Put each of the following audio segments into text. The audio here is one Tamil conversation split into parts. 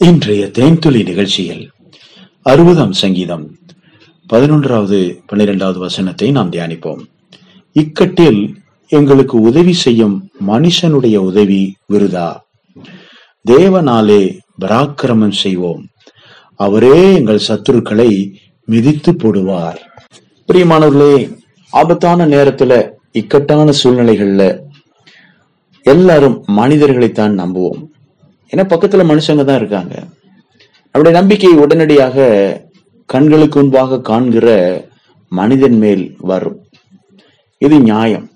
இன்றைய தேன்துளி நிகழ்ச்சியில் அறுபதாம் சங்கீதம் பதினொன்றாவது பன்னிரெண்டாவது வசனத்தை நாம் தியானிப்போம். இக்கட்டில் எங்களுக்கு உதவி செய்யும் மனுஷனுடைய உதவி விருதா? தேவனாலே பராக்கிரமம் செய்வோம். அவரே எங்கள் சத்துருக்களை மிதித்து போடுவார். பிரியமானவர்களே ஆபத்தான நேரத்துல இக்கட்டான சூழ்நிலைகள்ல எல்லாரும் மனிதர்களைத்தான் நம்புவோம். ஏன்னா பக்கத்துல மனுஷங்க தான் இருக்காங்க. நம்முடைய நம்பிக்கை உடனடியாக கண்களுக்கு முன்பாக காண்கிற மனிதன் மேல் வரும். இது நியாயம்.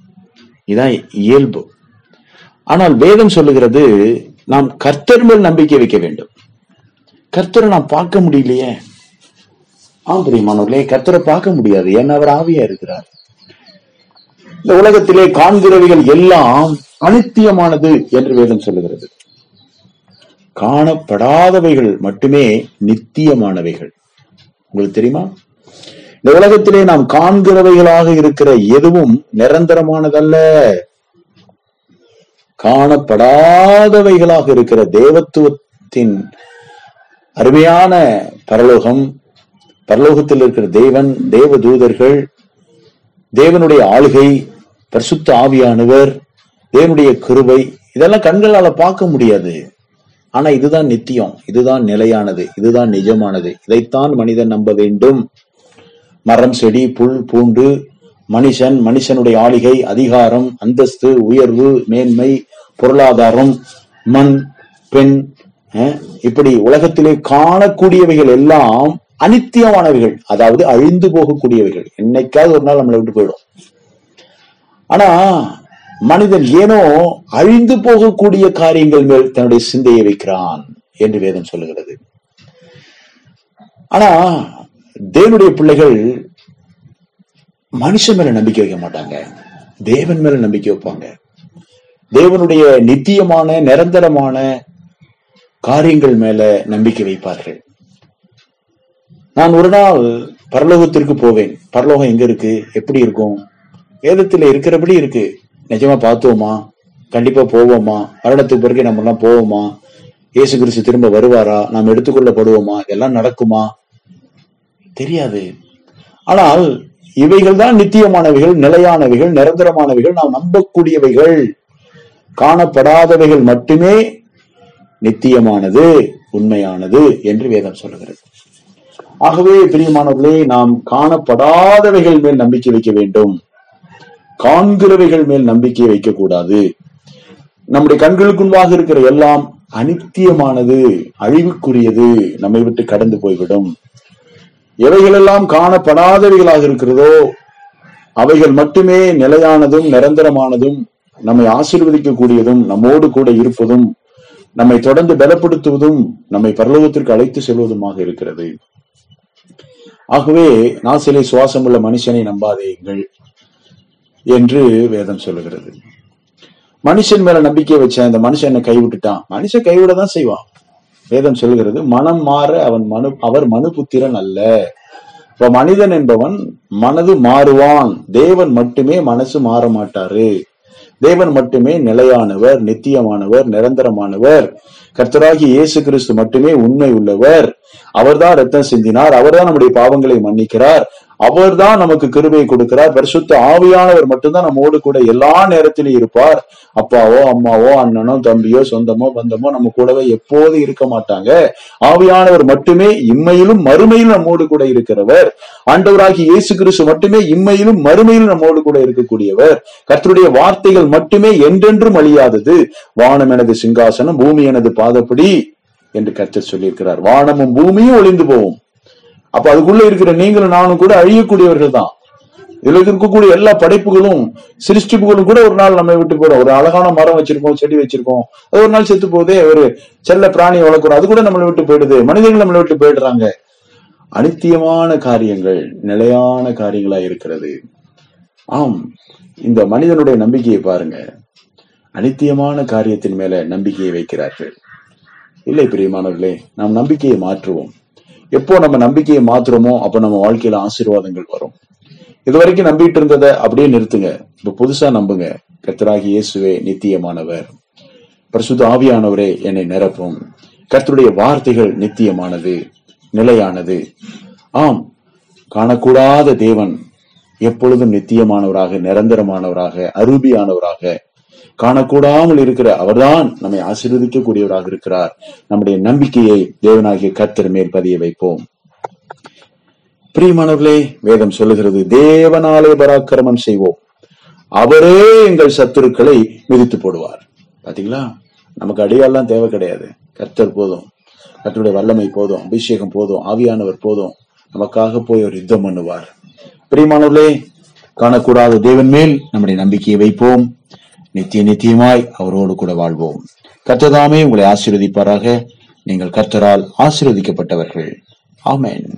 இதான் இயல்பு. ஆனால் வேதம் சொல்லுகிறது நாம் கர்த்தர் மேல் நம்பிக்கை வைக்க வேண்டும். கர்த்தரை நாம் பார்க்க முடியலையே. ஆம் பிரியமானவர்களே கர்த்தரை பார்க்க முடியாது. ஏன்னா அவர் ஆவியா இருக்கிறார். இந்த உலகத்திலே காண்கிறவைகள் எல்லாம் அனித்தியமானது என்று வேதம் சொல்லுகிறது. காணப்படாதவைகள் மட்டுமே நித்தியமானவைகள். உங்களுக்கு தெரியுமா? இந்த உலகத்திலே நாம் காண்கிறவைகளாக இருக்கிற எதுவும் நிரந்தரமானதல்ல. காணப்படாதவைகளாக இருக்கிற தேவத்துவத்தின் அருமையான பரலோகம் பரலோகத்தில் இருக்கிற தேவன் தேவ தூதர்கள் தேவனுடைய ஆளுகை பரிசுத்த ஆவியானவர் தேவனுடைய கிருபை இதெல்லாம் கண்களால பார்க்க முடியாது. ஆனா இதுதான் நித்தியம் இதுதான் நிலையானது இதுதான் நிஜமானது. இதைத்தான் மனிதன் நம்ப வேண்டும். மரம் செடி புல் பூண்டு மனுஷன் மனுஷனுடைய ஆளிகை அதிகாரம் அந்தஸ்து உயர்வு மேன்மை பொருளாதாரம் மண் பெண் அஹ், இப்படி உலகத்திலே காணக்கூடியவைகள் எல்லாம் அனித்தியமானவைகள். அதாவது அழிந்து போகக்கூடியவைகள். என்னைக்காவது ஒரு நாள் நம்மளை விட்டு போயிடும். ஆனா மனிதன் ஏனோ அழிந்து போகக்கூடிய காரியங்கள் மேல் தன்னுடைய சிந்தையை வைக்கிறான் என்று வேதம் சொல்லுகிறது. ஆனா தேவனுடைய பிள்ளைகள் மனுஷன் மேல நம்பிக்கை வைக்க மாட்டாங்க. தேவன் மேல நம்பிக்கை வைப்பாங்க. தேவனுடைய நித்தியமான நிரந்தரமான காரியங்கள் மேல நம்பிக்கை வைப்பார்கள். நான் ஒரு நாள் பரலோகத்திற்கு போவேன். பரலோகம் எங்க இருக்கு? எப்படி இருக்கும்? வேதத்துல இருக்கிறபடி இருக்கு. நிஜமா பார்த்தோமா கண்டிப்பா போவோமா? வருடத்துக்கு பிறகு நம்ம எல்லாம் போவோமா? இயேசு கிறிஸ்து திரும்ப வருவாரா? நாம் எடுத்துக்கொள்ளப்படுவோமா? இதெல்லாம் நடக்குமா? தெரியாது. ஆனால் இவைகள் தான் நித்தியமானவைகள் நிலையானவைகள் நிரந்தரமானவைகள். நாம் நம்பக்கூடியவைகள். காணப்படாதவைகள் மட்டுமே நித்தியமானது உண்மையானது என்று வேதம் சொல்லுகிறது. ஆகவே பிரியமானவர்களே நாம் காணப்படாதவைகள் மேல் நம்பிக்கை வைக்க வேண்டும். காண்கிறவைகள் மேல் நம்பிக்கை வைக்கக்கூடாது. நம்முடைய கண்களுக்கு இருக்கிற எல்லாம் அனித்தியமானது அழிவுக்குரியது நம்மை விட்டு கடந்து போய்விடும். எவைகளெல்லாம் காணப்படாதவைகளாக இருக்கிறதோ அவைகள் மட்டுமே நிலையானதும் நிரந்தரமானதும் நம்மை ஆசீர்வதிக்கக்கூடியதும் நம்மோடு கூட இருப்பதும் நம்மை தொடர்ந்து பலப்படுத்துவதும் நம்மை பரலோகத்திற்கு அழைத்து செல்வதுமாக இருக்கிறது. ஆகவே நாசிலை சுவாசம் உள்ள மனுஷனை நம்பாதேங்கள் என்று வேதம் சொல்லுகிறது. மனுஷன் மேல நம்பிக்கை வச்ச அந்த மனுஷன் என்ன கைவிட்டுட்டான். மனுஷன் கைவிட தான் செய்வான். வேதம் சொல்கிறது மனம் மாற அவன் மனு அவர் மனு புத்திரன் அல்ல. இப்ப மனிதன் என்பவன் மனது மாறுவான். தேவன் மட்டுமே மனசு மாற மாட்டாரு. தேவன் மட்டுமே நிலையானவர் நித்தியமானவர் நிரந்தரமானவர். கர்த்தராகி இயேசு கிறிஸ்து மட்டுமே உண்மை உள்ளவர். அவர்தான் ரத்தம் சிந்தினார். அவர்தான் நம்முடைய பாவங்களை மன்னிக்கிறார். அவர்தான் நமக்கு கிருபையை கொடுக்கிறார். பரிசுத்த ஆவியானவர் மட்டும்தான் நம்மோடு கூட எல்லா நேரத்திலும் இருப்பார். அப்பாவோ அம்மாவோ அண்ணனோ தம்பியோ சொந்தமோ பந்தமோ நம்ம கூடவே எப்போது இருக்க மாட்டாங்க. ஆவியானவர் மட்டுமே இம்மையிலும் மறுமையிலும் நம்மோடு கூட இருக்கிறவர். ஆண்டவராகி இயேசு கிறிஸ்து மட்டுமே இம்மையிலும் மறுமையிலும் நம்மோடு கூட இருக்கக்கூடியவர். கர்த்தருடைய வார்த்தைகள் மட்டுமே என்றென்றும் அழியாதது. வானம் எனது சிங்காசனம் பூமி எனது பாதப்படி என்று கர்த்தர் சொல்லியிருக்கிறார். வானமும் பூமியும் ஒளிந்து போகும். அப்ப அதுக்குள்ள இருக்கிற நீங்களும் நானும் கூட அழியக்கூடியவர்கள் தான் இதுல இருக்கக்கூடிய எல்லா படைப்புகளும் சிருஷ்டிப்புகளும் கூட ஒரு நாள் நம்ம விட்டு போறோம் ஒரு அழகான மரம் வச்சிருக்கோம் செடி வச்சிருக்கோம் அது ஒரு நாள் செத்து போதே ஒரு செல்ல பிராணியை வளர்க்குறோம். அது கூட நம்மளை விட்டு போயிடுது. மனிதர்கள் நம்மளை விட்டு போயிடுறாங்க. அனித்தியமான காரியங்கள் நிலையான காரியங்களா இருக்கிறது. ஆம் இந்த மனிதனுடைய நம்பிக்கையை பாருங்க. அனித்தியமான காரியத்தின் மேல நம்பிக்கையை வைக்கிறார்கள். இல்லை பிரியமானவர்களே நாம் நம்பிக்கையை மாற்றுவோம். எப்போ நம்ம நம்பிக்கையை மாத்துறோமோ அப்ப நம்ம வாழ்க்கையில ஆசீர்வாதங்கள் வரும். இதுவரைக்கும் நம்பிட்டு இருந்ததை அப்படியே நிறுத்துங்க. இப்ப புதுசா நம்புங்க. கர்த்தராகி இயேசுவே நித்தியமானவர். பரிசுத்த ஆவியானவரே என்னை நிரப்பும். கர்த்தருடைய வார்த்தைகள் நித்தியமானது நிலையானது. ஆம் காணக்கூடாத தேவன் எப்பொழுதும் நித்தியமானவராக நிரந்தரமானவராக அருபியானவராக காணக்கூடாமல் இருக்கிற அவர்தான் நம்மை ஆசீர்வதிக்கக்கூடியவராக இருக்கிறார். நம்முடைய நம்பிக்கையை தேவனாகிய கர்த்தர் மேல் பதிய வைப்போம். பிரியமானவர்களே வேதம் சொல்லுகிறது தேவனாலே பராக்கிரமம் செய்வோம். அவரே எங்கள் சத்துருக்களை மிதித்து போடுவார். பாத்தீங்களா? நமக்கு அடியாலாம் தேவை கிடையாது. கர்த்தர் போதும். கர்த்தருடைய வல்லமை போதும். அபிஷேகம் போதும். ஆவியானவர் போதும். நமக்காக போய் ஒரு யுத்தம் பண்ணுவார். பிரியமானவர்களே காணக்கூடாத தேவன் மேல் நம்முடைய நம்பிக்கையை வைப்போம். நித்திய நித்தியமாய் அவரோடு கூட வாழ்வோம். கர்த்ததாமே உங்களை ஆசீர்வதிப்பாராக. நீங்கள் கர்த்தரால் ஆசீர்வதிக்கப்பட்டவர்கள். ஆமேன்.